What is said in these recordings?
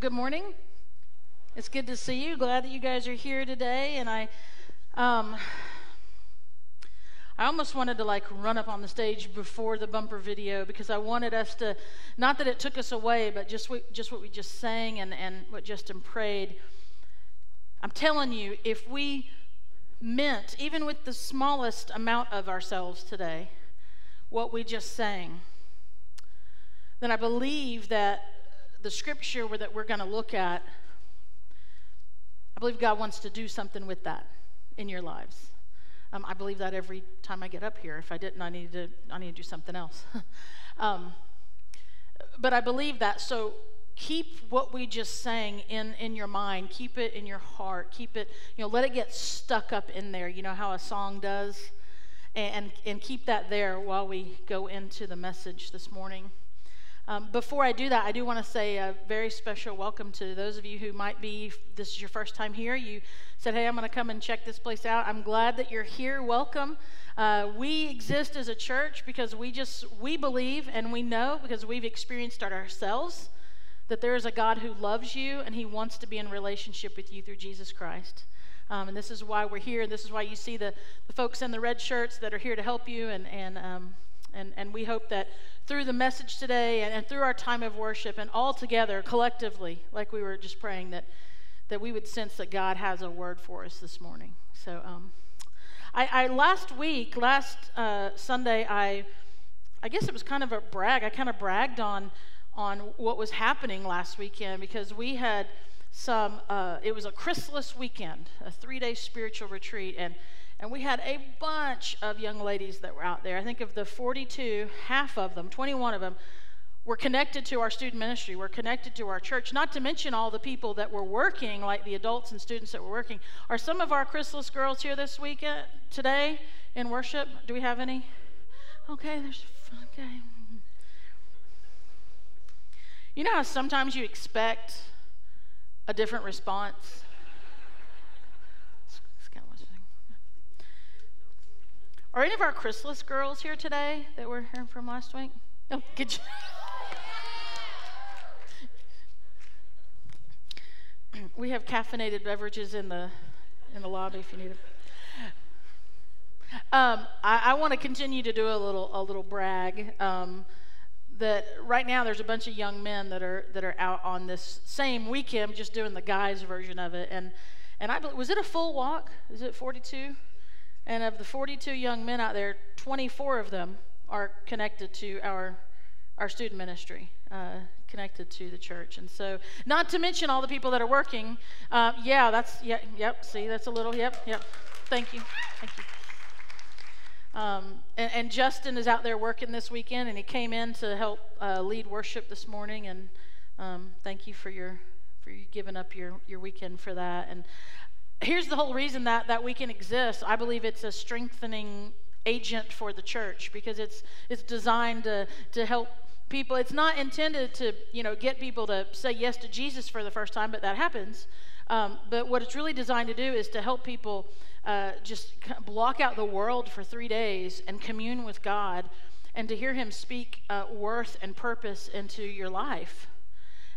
Well, good morning. It's good to see you. Glad that you guys are here today. And I, um, I almost wanted to like run up on the stage before the bumper video because I wanted us to, not that it took us away, but just what, just what we just sang and, and what Justin prayed. I'm telling you, if we meant, even with the smallest amount of ourselves today, what we just sang, then I believe that the scripture that we're going to look at, I believe God wants to do something with that in your lives. Um, I believe that every time I get up here. If I didn't, I need to I need to do something else. um, but I believe that. So keep what we just sang in in your mind. Keep it in your heart. Keep it. You know, let it get stuck up in there. You know how a song does, and and keep that there while we go into the message this morning. Um, before I do that, I do want to say a very special welcome to those of you who might be, this is your first time here. You said, hey, I'm going to come and check this place out. I'm glad that you're here. Welcome. Uh, we exist as a church because we just, we believe and we know because we've experienced it ourselves that there is a God who loves you and he wants to be in relationship with you through Jesus Christ. Um, and this is why we're here. And this is why you see the, the folks in the red shirts that are here to help you. And, and, um, and, and we hope that through the message today and, and through our time of worship and all together, collectively, like we were just praying, that, that we would sense that God has a word for us this morning. So, um, I, I, last week, last uh, Sunday, I, I guess it was kind of a brag. I kind of bragged on, on what was happening last weekend because we had some. Uh, it was a chrysalis weekend, a three-day spiritual retreat, and and we had a bunch of young ladies that were out there. I think of the 42, half of them, 21 of them, were connected to our student ministry, were connected to our church, not to mention all the people that were working, like the adults and students that were working. Are some of our Chrysalis girls here this week, uh, today, in worship? Do we have any? Okay, there's, okay. You know how sometimes you expect a different response? Are any of our chrysalis girls here today that were here from last week? Oh, good job. we have caffeinated beverages in the in the lobby if you need them. Um, I, I want to continue to do a little a little brag. Um, that right now there's a bunch of young men that are that are out on this same weekend, just doing the guys version of it. And and I was it a full walk? Is it 42? And of the 42 young men out there, 24 of them are connected to our, our student ministry, uh, connected to the church. And so, not to mention all the people that are working. Uh, yeah, that's, yeah, yep, see, that's a little, yep, yep. Thank you. Thank you. Um, and, and, Justin is out there working this weekend, and he came in to help uh, lead worship this morning. And um, thank you for your for you giving up your your weekend for that. And here's the whole reason that that we can exist. I believe it's a strengthening agent for the church because it's it's designed to to help people. It's not intended to you know get people to say yes to Jesus for the first time, but that happens. Um, but what it's really designed to do is to help people uh, just block out the world for three days and commune with God, and to hear Him speak uh, worth and purpose into your life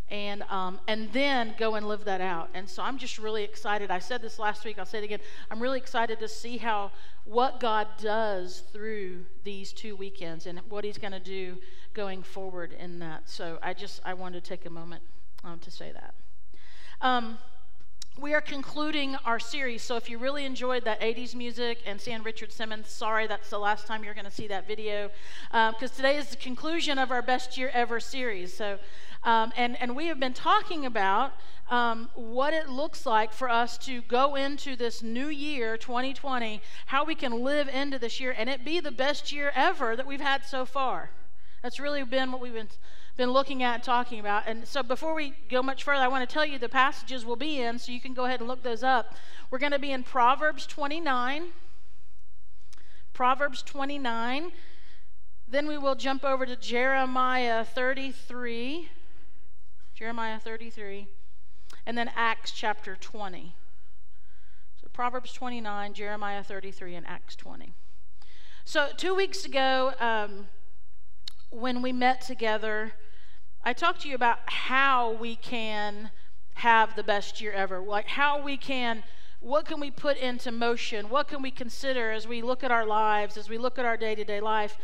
and um, and then go and live that out. And so I'm just really excited. I said this last week. I'll say it again. I'm really excited to see how what God does through these two weekends and what He's going to do going forward in that. So I just I wanted to take a moment um, to say that. Um, we are concluding our series. So if you really enjoyed that 80s music and Sam Richard Simmons, sorry, that's the last time you're going to see that video. Because um, today is the conclusion of our Best Year Ever series. So um, and, and we have been talking about um, what it looks like for us to go into this new year, 2020, how we can live into this year and it be the best year ever that we've had so far. That's really been what we've been, been looking at talking about. And so before we go much further, I want to tell you the passages we'll be in so you can go ahead and look those up. We're going to be in Proverbs 29. Proverbs 29. Then we will jump over to Jeremiah 33. Jeremiah 33, and then Acts chapter 20. So Proverbs 29, Jeremiah 33, and Acts 20. So two weeks ago, um, when we met together, I talked to you about how we can have the best year ever, like how we can what can we put into motion? What can we consider as we look at our lives, as we look at our day to day life?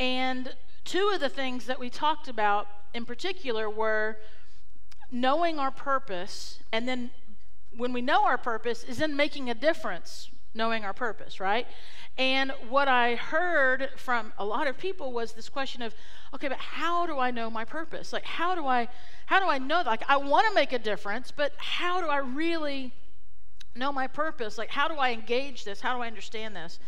And two of the things that we talked about in particular were knowing our purpose, and then when we know our purpose, is in making a difference knowing our purpose, right? And what I heard from a lot of people was this question of, okay, but how do I know my purpose? Like, how do I, how do I know? Like, I want to make a difference, but how do I really know my purpose. Like, how do I engage this? How do I understand this?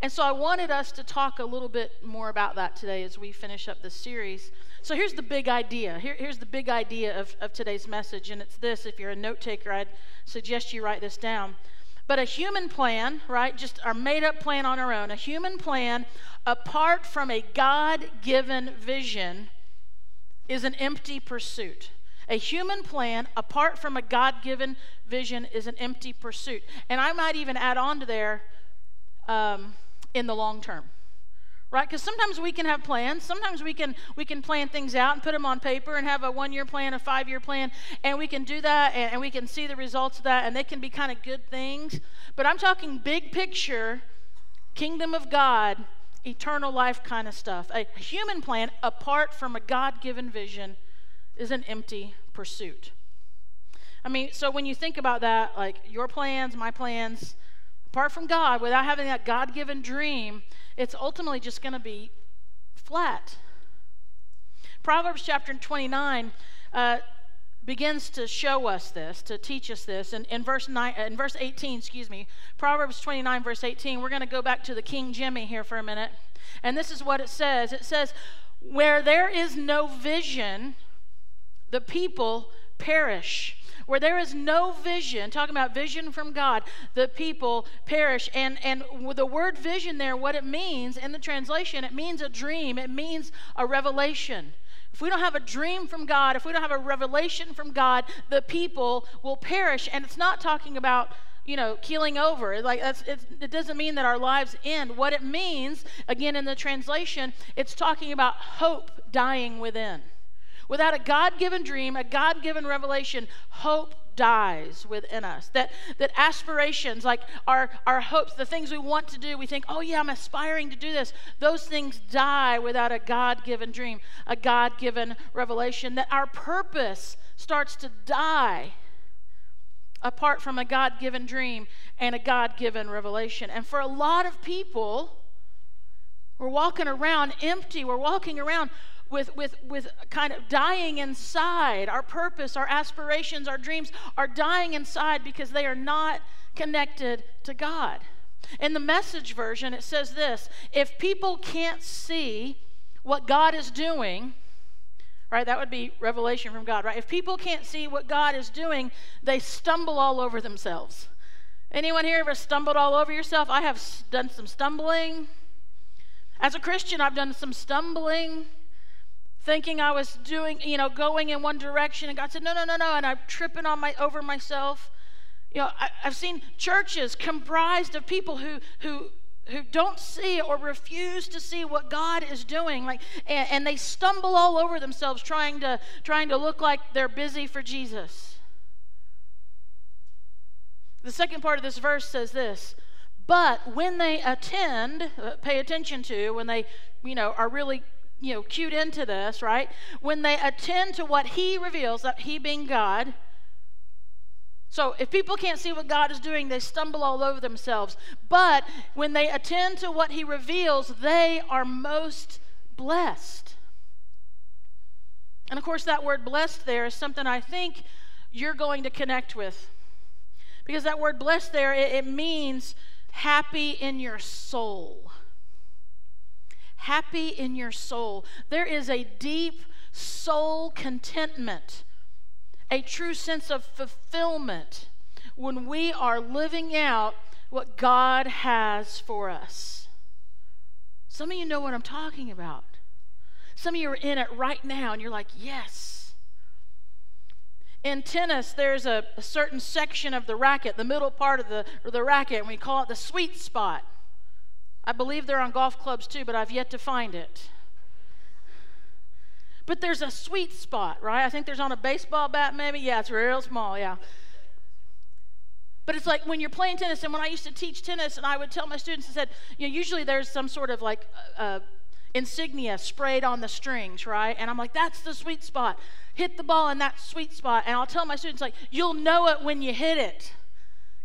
And so I wanted us to talk a little bit more about that today as we finish up this series. So here's the big idea. Here, here's the big idea of, of today's message, and it's this. If you're a note taker, I'd suggest you write this down. But a human plan, right, just our made up plan on our own, a human plan apart from a God given vision is an empty pursuit. A human plan apart from a God given vision is an empty pursuit. And I might even add on to there um, in the long term. Right? Because sometimes we can have plans. Sometimes we can we can plan things out and put them on paper and have a one year plan, a five year plan, and we can do that and, and we can see the results of that, and they can be kind of good things. But I'm talking big picture, kingdom of God, eternal life kind of stuff. A human plan apart from a God given vision is an empty pursuit. I mean, so when you think about that, like your plans, my plans, apart from God, without having that God given dream, it's ultimately just going to be flat. Proverbs chapter 29 uh, begins to show us this, to teach us this. And in verse, nine, in verse 18, excuse me, Proverbs 29, verse 18, we're going to go back to the King Jimmy here for a minute. And this is what it says it says, Where there is no vision, the people perish. Where there is no vision, talking about vision from God, the people perish. And, and the word vision there, what it means in the translation, it means a dream, it means a revelation. If we don't have a dream from God, if we don't have a revelation from God, the people will perish. And it's not talking about you know, keeling over. Like that's it doesn't mean that our lives end. What it means, again in the translation, it's talking about hope dying within. Without a God given dream, a God given revelation, hope dies within us. That, that aspirations, like our, our hopes, the things we want to do, we think, oh, yeah, I'm aspiring to do this. Those things die without a God given dream, a God given revelation. That our purpose starts to die apart from a God given dream and a God given revelation. And for a lot of people, we're walking around empty. We're walking around with, with, with kind of dying inside. Our purpose, our aspirations, our dreams are dying inside because they are not connected to God. In the message version, it says this if people can't see what God is doing, right, that would be revelation from God, right? If people can't see what God is doing, they stumble all over themselves. Anyone here ever stumbled all over yourself? I have done some stumbling. As a Christian, I've done some stumbling thinking I was doing, you know, going in one direction, and God said, no, no, no, no, and I'm tripping on my over myself. You know, I, have seen churches comprised of people who who who don't see or refuse to see what God is doing, like, and, and they stumble all over themselves trying to trying to look like they're busy for Jesus. The second part of this verse says this. But when they attend, uh, pay attention to, when they, you know, are really you know, cued into this, right? When they attend to what He reveals, that He being God. So if people can't see what God is doing, they stumble all over themselves. But when they attend to what He reveals, they are most blessed. And of course, that word blessed there is something I think you're going to connect with. Because that word blessed there, it, it means happy in your soul happy in your soul. There is a deep soul contentment, a true sense of fulfillment when we are living out what God has for us. Some of you know what I'm talking about. Some of you are in it right now and you're like, yes. In tennis, there's a, a certain section of the racket, the middle part of the, the racket, and we call it the sweet spot. I believe they're on golf clubs too, but I've yet to find it. But there's a sweet spot, right? I think there's on a baseball bat, maybe. Yeah, it's real small, yeah. But it's like when you're playing tennis, and when I used to teach tennis, and I would tell my students, I said, you know, usually there's some sort of like uh, uh, insignia sprayed on the strings, right? And I'm like, that's the sweet spot. Hit the ball in that sweet spot. And I'll tell my students, like, you'll know it when you hit it.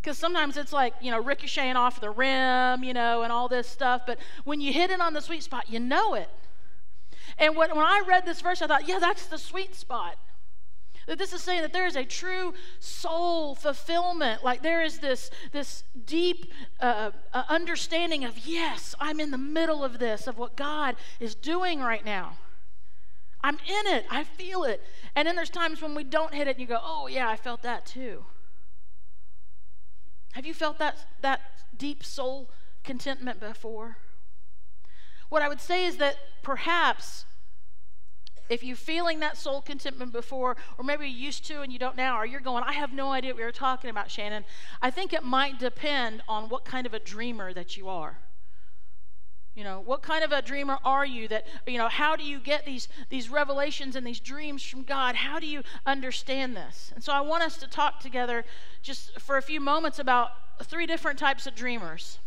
Because sometimes it's like, you know, ricocheting off the rim, you know, and all this stuff. But when you hit it on the sweet spot, you know it. And when, when I read this verse, I thought, yeah, that's the sweet spot. That this is saying that there is a true soul fulfillment. Like there is this, this deep uh, uh, understanding of, yes, I'm in the middle of this, of what God is doing right now. I'm in it. I feel it. And then there's times when we don't hit it and you go, oh, yeah, I felt that too. Have you felt that, that deep soul contentment before? What I would say is that perhaps if you're feeling that soul contentment before, or maybe you used to and you don't now, or you're going, I have no idea what you're talking about, Shannon, I think it might depend on what kind of a dreamer that you are. You know, what kind of a dreamer are you that, you know, how do you get these, these revelations and these dreams from God? How do you understand this? And so I want us to talk together just for a few moments about three different types of dreamers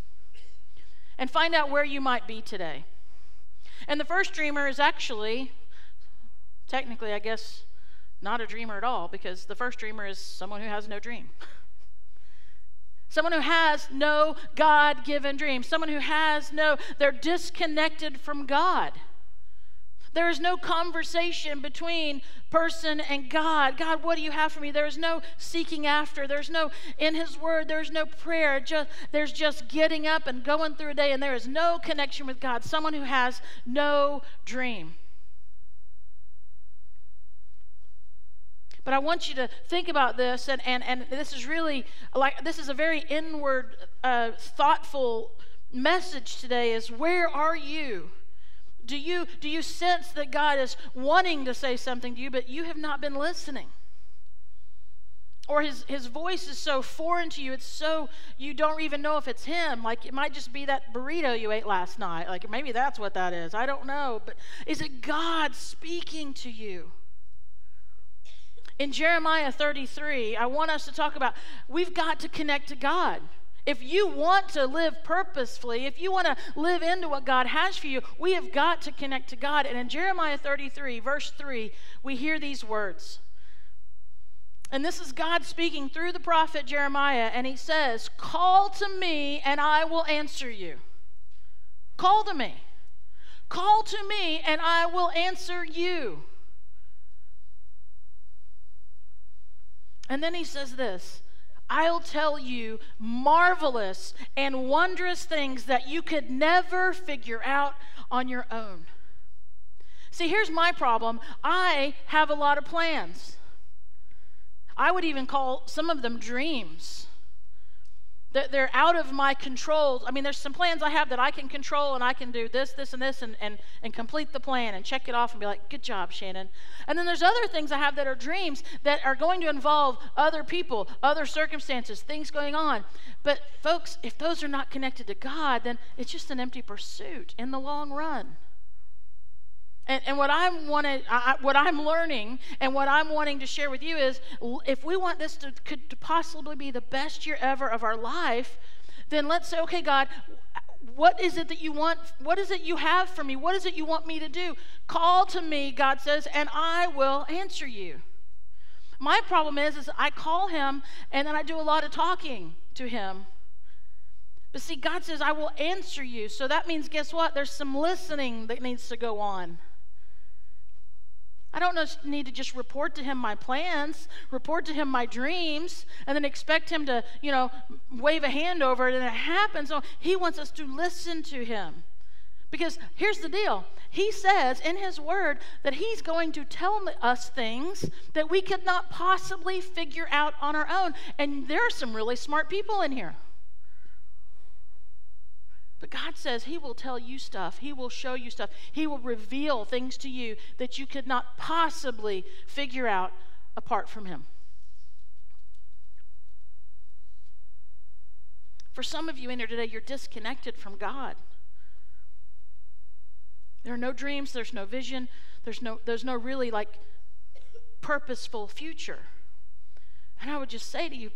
and find out where you might be today. And the first dreamer is actually technically, I guess, not a dreamer at all because the first dreamer is someone who has no dream. someone who has no God given dream. Someone who has no, they're disconnected from God. There is no conversation between person and God. God, what do you have for me? There is no seeking after. There's no, in His Word, there's no prayer. Just, there's just getting up and going through a day, and there is no connection with God. Someone who has no dream. But I want you to think about this, and, and, and this is really like this is a very inward, uh, thoughtful message today is where are you? Do you do you sense that God is wanting to say something to you, but you have not been listening? Or his, his voice is so foreign to you, it's so you don't even know if it's him. Like it might just be that burrito you ate last night. Like maybe that's what that is. I don't know. But is it God speaking to you? In Jeremiah 33, I want us to talk about we've got to connect to God. If you want to live purposefully, if you want to live into what God has for you, we have got to connect to God. And in Jeremiah 33, verse 3, we hear these words. And this is God speaking through the prophet Jeremiah, and he says, Call to me, and I will answer you. Call to me. Call to me, and I will answer you. And then he says this I'll tell you marvelous and wondrous things that you could never figure out on your own. See, here's my problem I have a lot of plans. I would even call some of them dreams. They're out of my control. I mean, there's some plans I have that I can control, and I can do this, this, and this, and, and, and complete the plan and check it off and be like, good job, Shannon. And then there's other things I have that are dreams that are going to involve other people, other circumstances, things going on. But, folks, if those are not connected to God, then it's just an empty pursuit in the long run. And, and what I'm wanted, I, what I'm learning, and what I'm wanting to share with you is, if we want this to, could to possibly be the best year ever of our life, then let's say, okay, God, what is it that you want? What is it you have for me? What is it you want me to do? Call to me, God says, and I will answer you. My problem is, is I call him and then I do a lot of talking to him. But see, God says, I will answer you. So that means, guess what? There's some listening that needs to go on. I don't need to just report to him my plans, report to him my dreams, and then expect him to, you know, wave a hand over it and it happens. So he wants us to listen to him. Because here's the deal He says in His Word that He's going to tell us things that we could not possibly figure out on our own. And there are some really smart people in here. But God says He will tell you stuff. He will show you stuff. He will reveal things to you that you could not possibly figure out apart from Him. For some of you in here today, you're disconnected from God. There are no dreams, there's no vision, there's no, there's no really like purposeful future. And I would just say to you,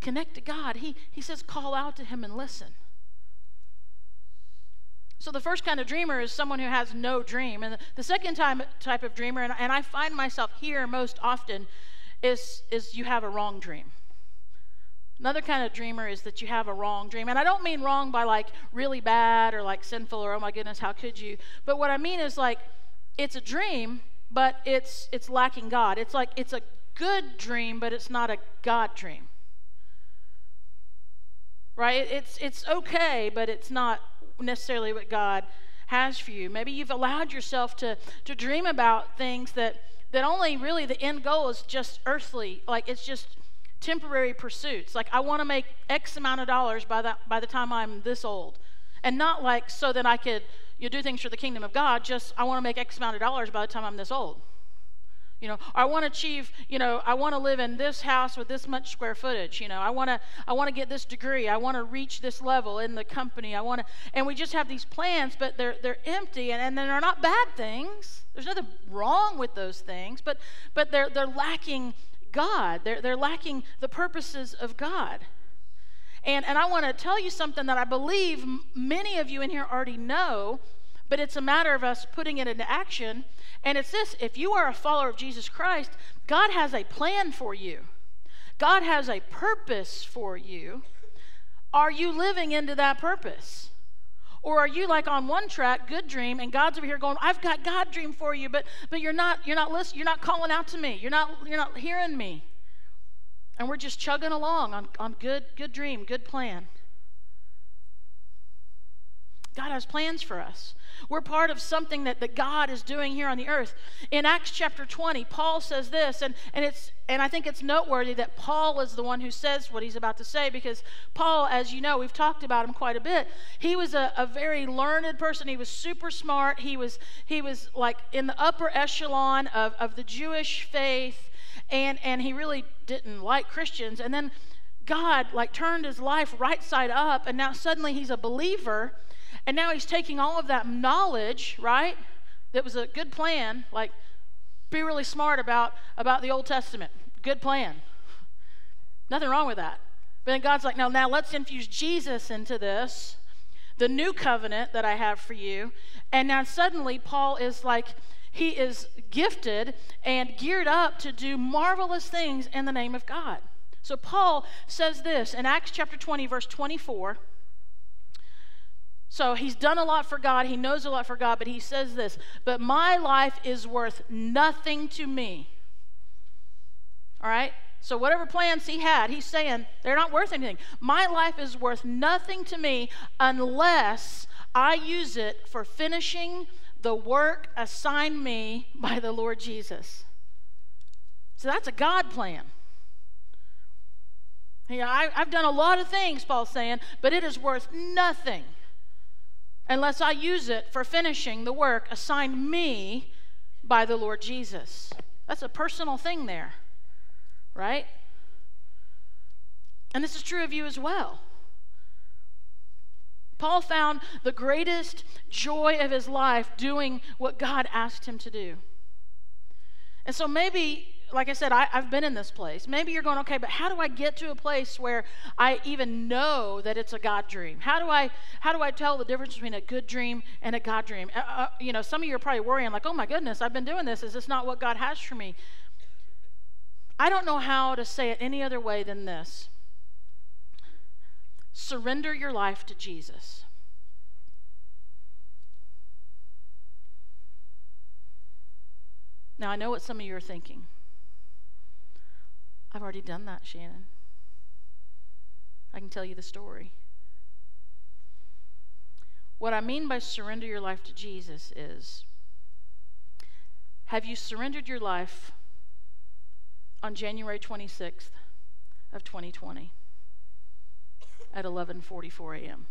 connect to God. He, he says, call out to Him and listen. So the first kind of dreamer is someone who has no dream. And the, second time, type of dreamer, and, and I find myself here most often, is, is you have a wrong dream. Another kind of dreamer is that you have a wrong dream. And I don't mean wrong by like really bad or like sinful or oh my goodness, how could you? But what I mean is like it's a dream, but it's it's lacking God. It's like it's a good dream, but it's not a God dream. Right? It's it's okay, but it's not necessarily what God has for you. Maybe you've allowed yourself to to dream about things that that only really the end goal is just earthly. Like it's just temporary pursuits. Like I want to make X amount of dollars by the by the time I'm this old, and not like so that I could you do things for the kingdom of God. Just I want to make X amount of dollars by the time I'm this old. You know, I want to achieve. You know, I want to live in this house with this much square footage. You know, I want to I want to get this degree. I want to reach this level in the company. I want to, and we just have these plans, but they're they're empty, and, and they're not bad things. There's nothing wrong with those things, but but they're they're lacking God. They're, they're lacking the purposes of God. And, and I want to tell you something that I believe many of you in here already know, but it's a matter of us putting it into action. And it's this if you are a follower of Jesus Christ, God has a plan for you, God has a purpose for you. Are you living into that purpose? Or are you like on one track, good dream, and God's over here going, I've got God dream for you, but but you're not you're not listening, you're not calling out to me. You're not you're not hearing me. And we're just chugging along on, on good good dream, good plan. God has plans for us. We're part of something that, that God is doing here on the earth. In Acts chapter 20, Paul says this, and, and, it's, and I think it's noteworthy that Paul is the one who says what he's about to say because Paul, as you know, we've talked about him quite a bit. He was a, a very learned person. He was super smart. He was, he was like in the upper echelon of, of the Jewish faith, and, and he really didn't like Christians. And then God like turned his life right side up, and now suddenly he's a believer and now he's taking all of that knowledge, right? That was a good plan, like be really smart about, about the Old Testament. Good plan. Nothing wrong with that. But then God's like, no, now let's infuse Jesus into this, the new covenant that I have for you. And now suddenly Paul is like, he is gifted and geared up to do marvelous things in the name of God. So Paul says this in Acts chapter 20, verse 24. So he's done a lot for God, he knows a lot for God, but he says this, but my life is worth nothing to me. All right? So whatever plans he had, he's saying they're not worth anything. My life is worth nothing to me unless I use it for finishing the work assigned me by the Lord Jesus. So that's a God plan. Yeah, I, have done a lot of things, Paul's saying, but it is worth nothing unless I use it for finishing the work assigned me by the Lord Jesus. That's a personal thing there, right? And this is true of you as well. Paul found the greatest joy of his life doing what God asked him to do. And so maybe like I said, I, have been in this place. Maybe you're going, okay, but how do I get to a place where I even know that it's a God dream? How do I how do I tell the difference between a good dream and a God dream? Uh, uh, you know, some of you are probably worrying, like, oh my goodness, I've been doing this. Is this not what God has for me? I don't know how to say it any other way than this. Surrender your life to Jesus. Now, I know what some of you are thinking. I've already done that, Shannon. I can tell you the story. What I mean by surrender your life to Jesus is have you surrendered your life on January 26th of 2020 at 11:44 a.m.?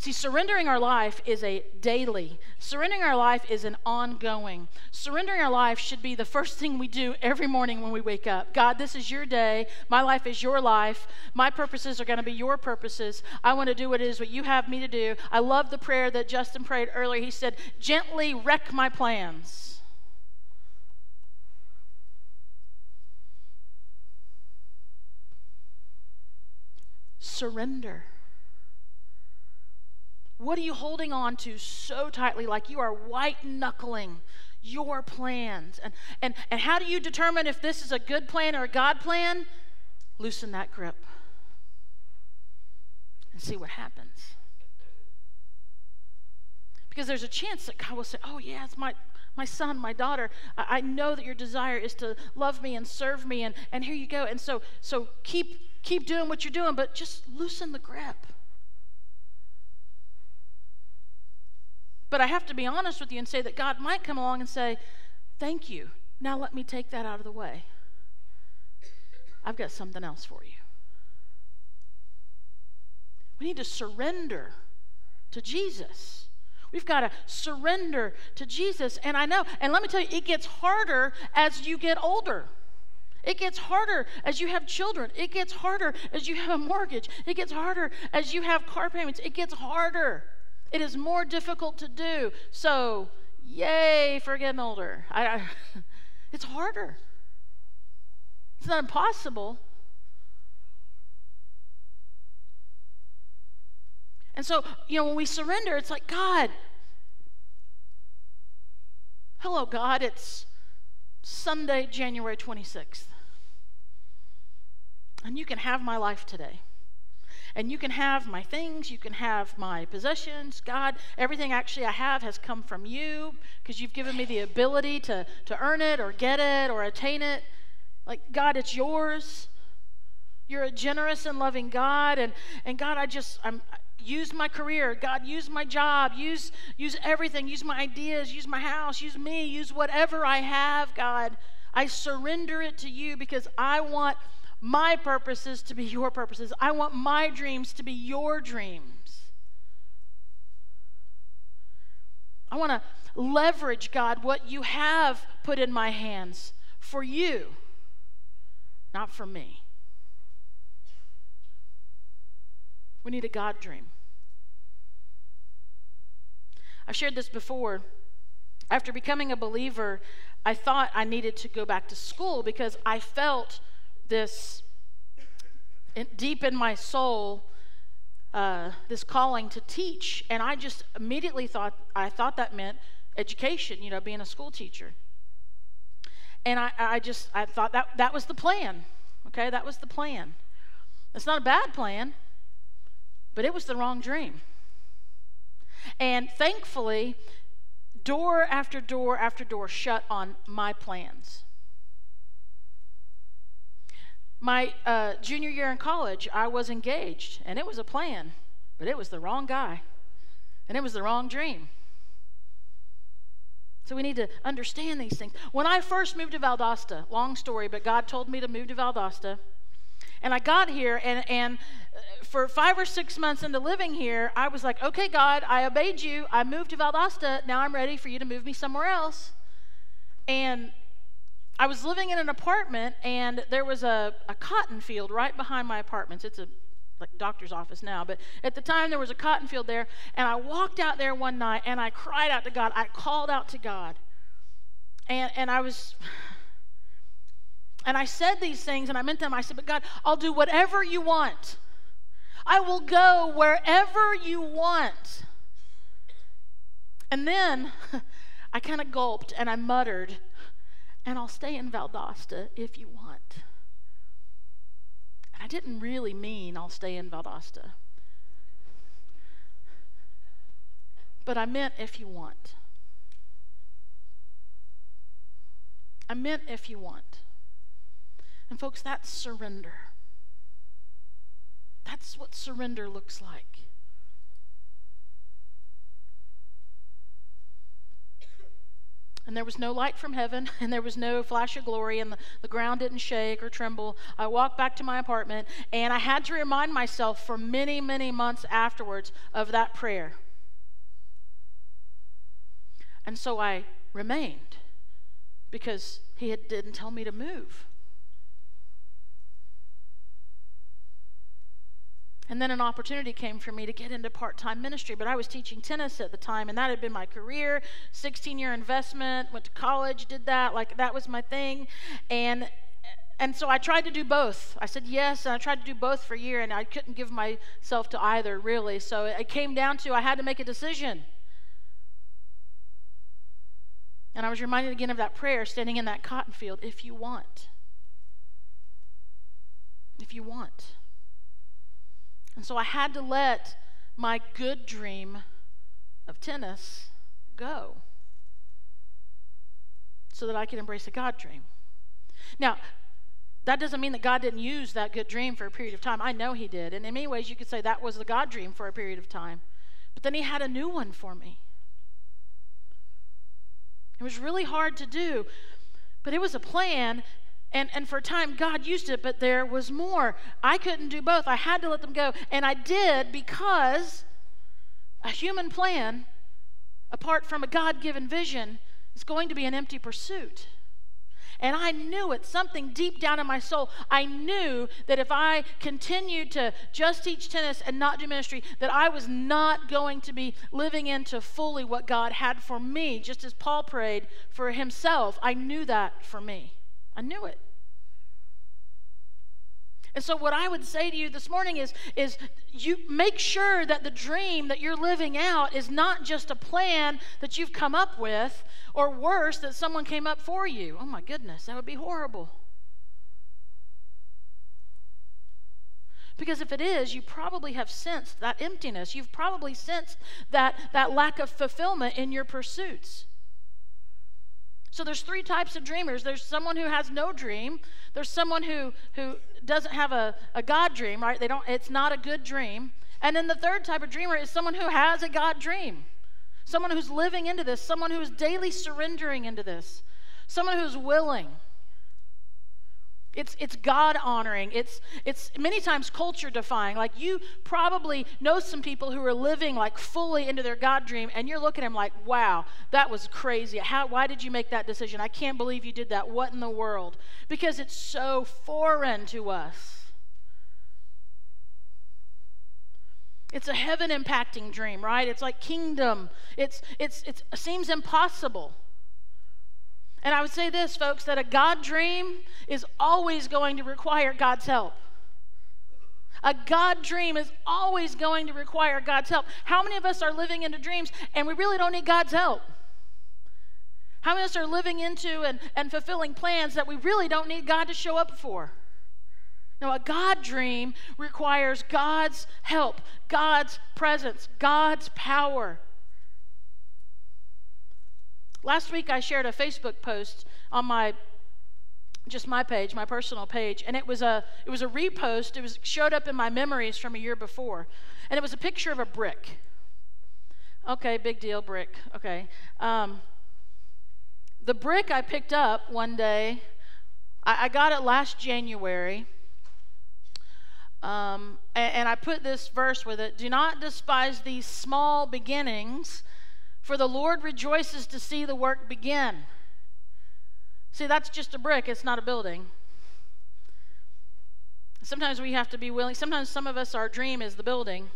See, surrendering our life is a daily. Surrendering our life is an ongoing. Surrendering our life should be the first thing we do every morning when we wake up. God, this is your day. My life is your life. My purposes are going to be your purposes. I want to do what it is what you have me to do. I love the prayer that Justin prayed earlier. He said, "Gently wreck my plans." Surrender. What are you holding on to so tightly, like you are white knuckling your plans? And, and, and how do you determine if this is a good plan or a God plan? Loosen that grip and see what happens. Because there's a chance that God will say, Oh, yeah, it's my, my son, my daughter. I, I know that your desire is to love me and serve me, and, and here you go. And so, so keep, keep doing what you're doing, but just loosen the grip. But I have to be honest with you and say that God might come along and say, Thank you. Now let me take that out of the way. I've got something else for you. We need to surrender to Jesus. We've got to surrender to Jesus. And I know, and let me tell you, it gets harder as you get older. It gets harder as you have children. It gets harder as you have a mortgage. It gets harder as you have car payments. It gets harder. It is more difficult to do. So, yay for getting older. I, I, it's harder. It's not impossible. And so, you know, when we surrender, it's like, God, hello, God, it's Sunday, January 26th. And you can have my life today. And you can have my things, you can have my possessions. God, everything actually I have has come from you because you've given me the ability to, to earn it or get it or attain it. Like, God, it's yours. You're a generous and loving God. And, and God, I just, I'm, use my career god use my job use use everything use my ideas use my house use me use whatever i have god i surrender it to you because i want my purposes to be your purposes. I want my dreams to be your dreams. I want to leverage, God, what you have put in my hands for you, not for me. We need a God dream. I've shared this before. After becoming a believer, I thought I needed to go back to school because I felt this deep in my soul uh, this calling to teach and i just immediately thought i thought that meant education you know being a school teacher. And i, I just i thought that that was the plan okay? That was the plan. It's not a bad plan but it was the wrong dream. And thankfully door after door after door shut on my plans my uh, junior year in college, I was engaged, and it was a plan, but it was the wrong guy, and it was the wrong dream. So we need to understand these things. When I first moved to Valdosta, long story, but God told me to move to Valdosta. And I got here, and, and uh, for five or six months into living here, I was like, okay, God, I obeyed you. I moved to Valdosta. Now I'm ready for you to move me somewhere else. And I was living in an apartment, and there was a, a cotton field right behind my apartments. It's a like doctor's office now, but at the time there was a cotton field there, and I walked out there one night and I cried out to God. I called out to God, and and I was. And I said these things and I meant them. I said, But God, I'll do whatever you want. I will go wherever you want. And then I kind of gulped and I muttered, and I'll stay in Valdosta if you want. And I didn't really mean I'll stay in Valdosta. But I meant if you want. I meant if you want. And folks, that's surrender. That's what surrender looks like. And there was no light from heaven, and there was no flash of glory, and the, the ground didn't shake or tremble. I walked back to my apartment, and I had to remind myself for many, many months afterwards of that prayer. And so I remained because he had, didn't tell me to move. And then an opportunity came for me to get into part time ministry. But I was teaching tennis at the time, and that had been my career 16 year investment, went to college, did that. Like, that was my thing. And and so I tried to do both. I said yes, and I tried to do both for a year, and I couldn't give myself to either, really. So it came down to I had to make a decision. And I was reminded again of that prayer standing in that cotton field if you want. If you want. And so I had to let my good dream of tennis go so that I could embrace a God dream. Now, that doesn't mean that God didn't use that good dream for a period of time. I know He did. And in many ways, you could say that was the God dream for a period of time. But then He had a new one for me. It was really hard to do, but it was a plan, and, and for a time, God used it, but there was more. I couldn't do both. I had to let them go. And I did because a human plan, apart from a God given vision, is going to be an empty pursuit. And I knew it, something deep down in my soul. I knew that if I continued to just teach tennis and not do ministry, that I was not going to be living into fully what God had for me, just as Paul prayed for himself. I knew that for me. I knew it. And so what I would say to you this morning is is you make sure that the dream that you're living out is not just a plan that you've come up with or worse that someone came up for you. Oh my goodness, that would be horrible. Because if it is, you probably have sensed that emptiness. You've probably sensed that, that lack of fulfillment in your pursuits. So there's three types of dreamers. There's someone who has no dream. There's someone who who doesn't have a, a God dream, right? They don't it's not a good dream. And then the third type of dreamer is someone who has a God dream. Someone who's living into this, someone who is daily surrendering into this, someone who's willing. It's, it's God honoring. It's, it's many times culture defying. Like you probably know some people who are living like fully into their God dream, and you're looking at them like, wow, that was crazy. How, why did you make that decision? I can't believe you did that. What in the world? Because it's so foreign to us. It's a heaven impacting dream, right? It's like kingdom. It's, it's, it's, it seems impossible. And I would say this, folks, that a God dream is always going to require God's help. A God dream is always going to require God's help. How many of us are living into dreams and we really don't need God's help? How many of us are living into and, and fulfilling plans that we really don't need God to show up for? No, a God dream requires God's help, God's presence, God's power. Last week I shared a Facebook post on my just my page, my personal page, and it was a it was a repost. It was showed up in my memories from a year before, and it was a picture of a brick. Okay, big deal, brick. Okay, um, the brick I picked up one day. I, I got it last January, um, and, and I put this verse with it: "Do not despise these small beginnings." For the Lord rejoices to see the work begin. See, that's just a brick, it's not a building. Sometimes we have to be willing, sometimes some of us, our dream is the building,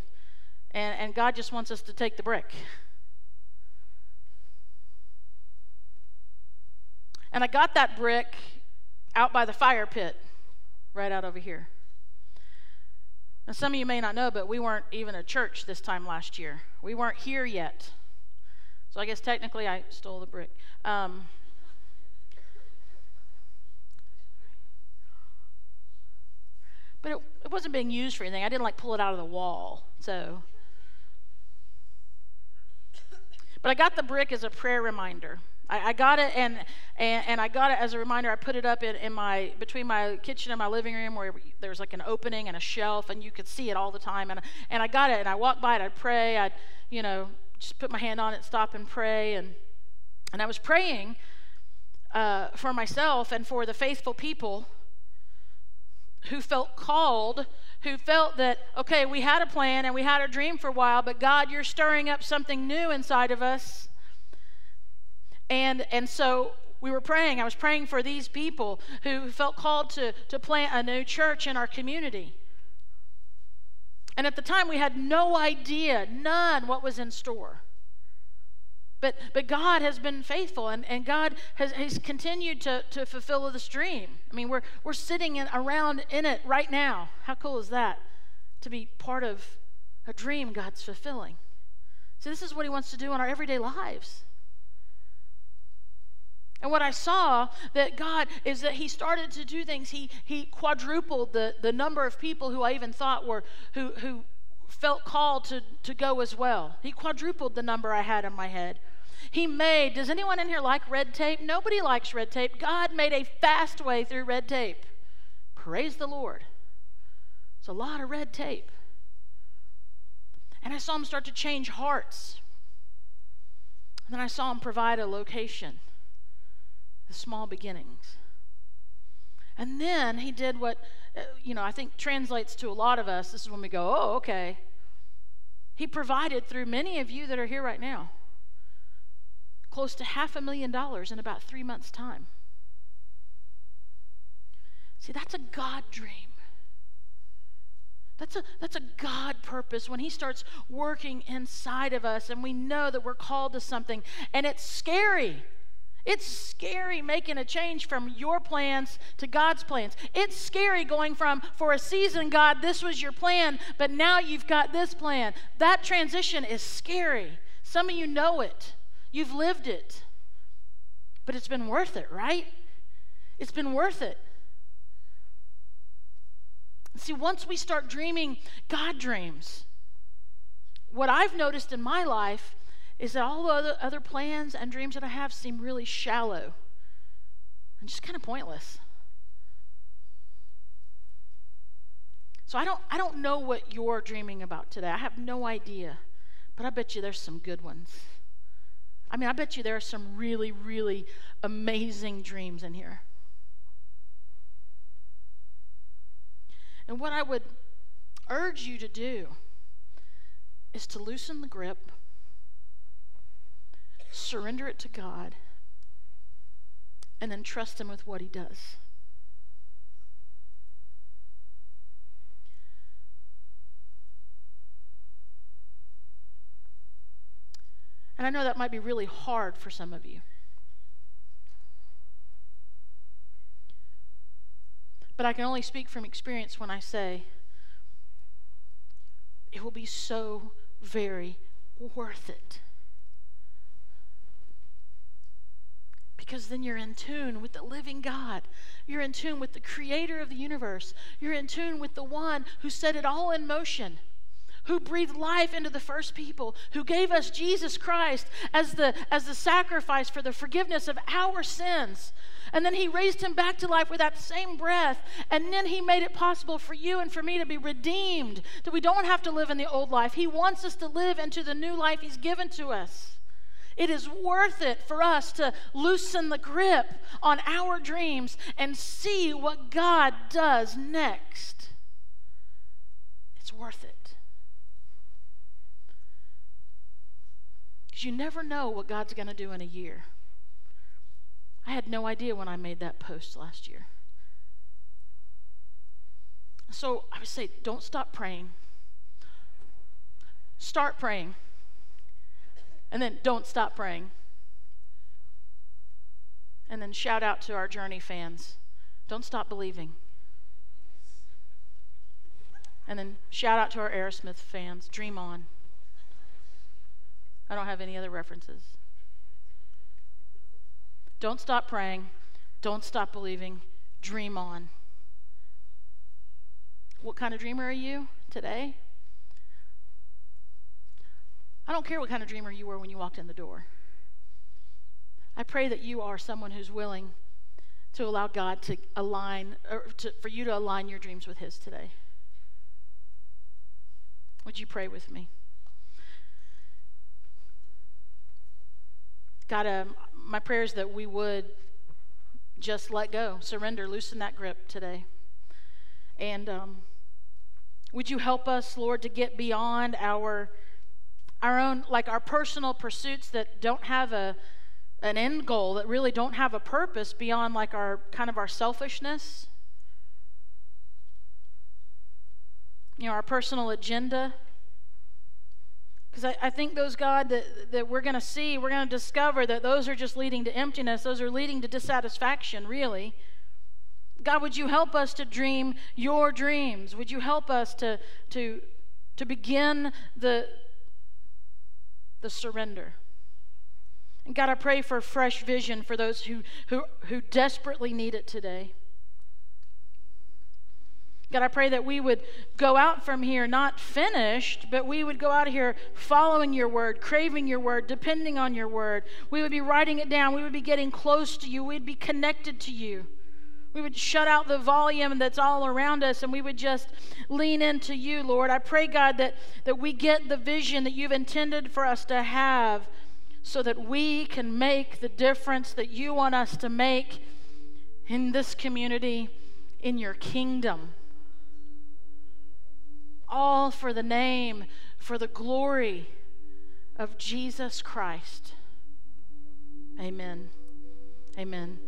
and, and God just wants us to take the brick. And I got that brick out by the fire pit, right out over here. Now, some of you may not know, but we weren't even a church this time last year. We weren't here yet. So I guess technically I stole the brick. Um, but it, it wasn't being used for anything. I didn't like pull it out of the wall. So. But I got the brick as a prayer reminder. I, I got it and, and, and I got it as a reminder. I put it up in, in my between my kitchen and my living room where there's like an opening and a shelf and you could see it all the time. And and I got it and I walked by it. I'd pray. I'd you know just put my hand on it, stop and pray. And And I was praying uh, for myself and for the faithful people who felt called, who felt that, okay, we had a plan and we had a dream for a while, but God, you're stirring up something new inside of us. And, and so we were praying. I was praying for these people who felt called to, to plant a new church in our community. And at the time, we had no idea, none, what was in store. But, but God has been faithful and, and God has, has continued to, to fulfill this dream. I mean, we're, we're sitting in, around in it right now. How cool is that? To be part of a dream God's fulfilling. So, this is what He wants to do in our everyday lives. And what I saw that God is that He started to do things. He, he quadrupled the, the number of people who I even thought were, who, who felt called to, to go as well. He quadrupled the number I had in my head. He made, does anyone in here like red tape? Nobody likes red tape. God made a fast way through red tape. Praise the Lord. It's a lot of red tape. And I saw him start to change hearts. And then I saw him provide a location, the small beginnings. And then he did what, uh, you know, I think translates to a lot of us. This is when we go, oh, okay. He provided through many of you that are here right now close to half a million dollars in about three months' time. See, that's a God dream. That's a, that's a God purpose when He starts working inside of us and we know that we're called to something. And it's scary. It's scary making a change from your plans to God's plans. It's scary going from, for a season, God, this was your plan, but now you've got this plan. That transition is scary. Some of you know it. You've lived it. But it's been worth it, right? It's been worth it. See, once we start dreaming God dreams, what I've noticed in my life is that all the other, other plans and dreams that I have seem really shallow and just kind of pointless. So I don't, I don't know what you're dreaming about today. I have no idea. But I bet you there's some good ones. I mean, I bet you there are some really, really amazing dreams in here. And what I would urge you to do is to loosen the grip, surrender it to God, and then trust Him with what He does. And I know that might be really hard for some of you. But I can only speak from experience when I say it will be so very worth it. Because then you're in tune with the living God. You're in tune with the creator of the universe. You're in tune with the one who set it all in motion who breathed life into the first people, who gave us Jesus Christ as the, as the sacrifice for the forgiveness of our sins. And then he raised him back to life with that same breath. And then he made it possible for you and for me to be redeemed, that we don't have to live in the old life. He wants us to live into the new life he's given to us. It is worth it for us to loosen the grip on our dreams and see what God does next. It's worth it. Because you never know what God's going to do in a year. I had no idea when I made that post last year. So I would say, don't stop praying. Start praying. And then don't stop praying. And then shout out to our Journey fans don't stop believing. And then shout out to our Aerosmith fans dream on. I don't have any other references. Don't stop praying. Don't stop believing. Dream on. What kind of dreamer are you today? I don't care what kind of dreamer you were when you walked in the door. I pray that you are someone who's willing to allow God to align, or to, for you to align your dreams with His today. Would you pray with me? God, um, my prayer is that we would just let go, surrender, loosen that grip today. And um, would you help us, Lord, to get beyond our our own like our personal pursuits that don't have a an end goal that really don't have a purpose beyond like our kind of our selfishness. You know our personal agenda. Because I, I, think those god that, that we're going to see we're going to discover that those are just leading to emptiness those are leading to dissatisfaction really. God would you help us to dream your dreams? Would you help us to to to begin the the surrender. And God, I pray for fresh vision for those who, who, who desperately need it today. God, I pray that we would go out from here not finished, but we would go out of here following your word, craving your word, depending on your word. We would be writing it down. We would be getting close to you. We'd be connected to you. We would shut out the volume that's all around us and we would just lean into you, Lord. I pray, God, that, that we get the vision that you've intended for us to have so that we can make the difference that you want us to make in this community, in your kingdom. All for the name, for the glory of Jesus Christ. Amen. Amen.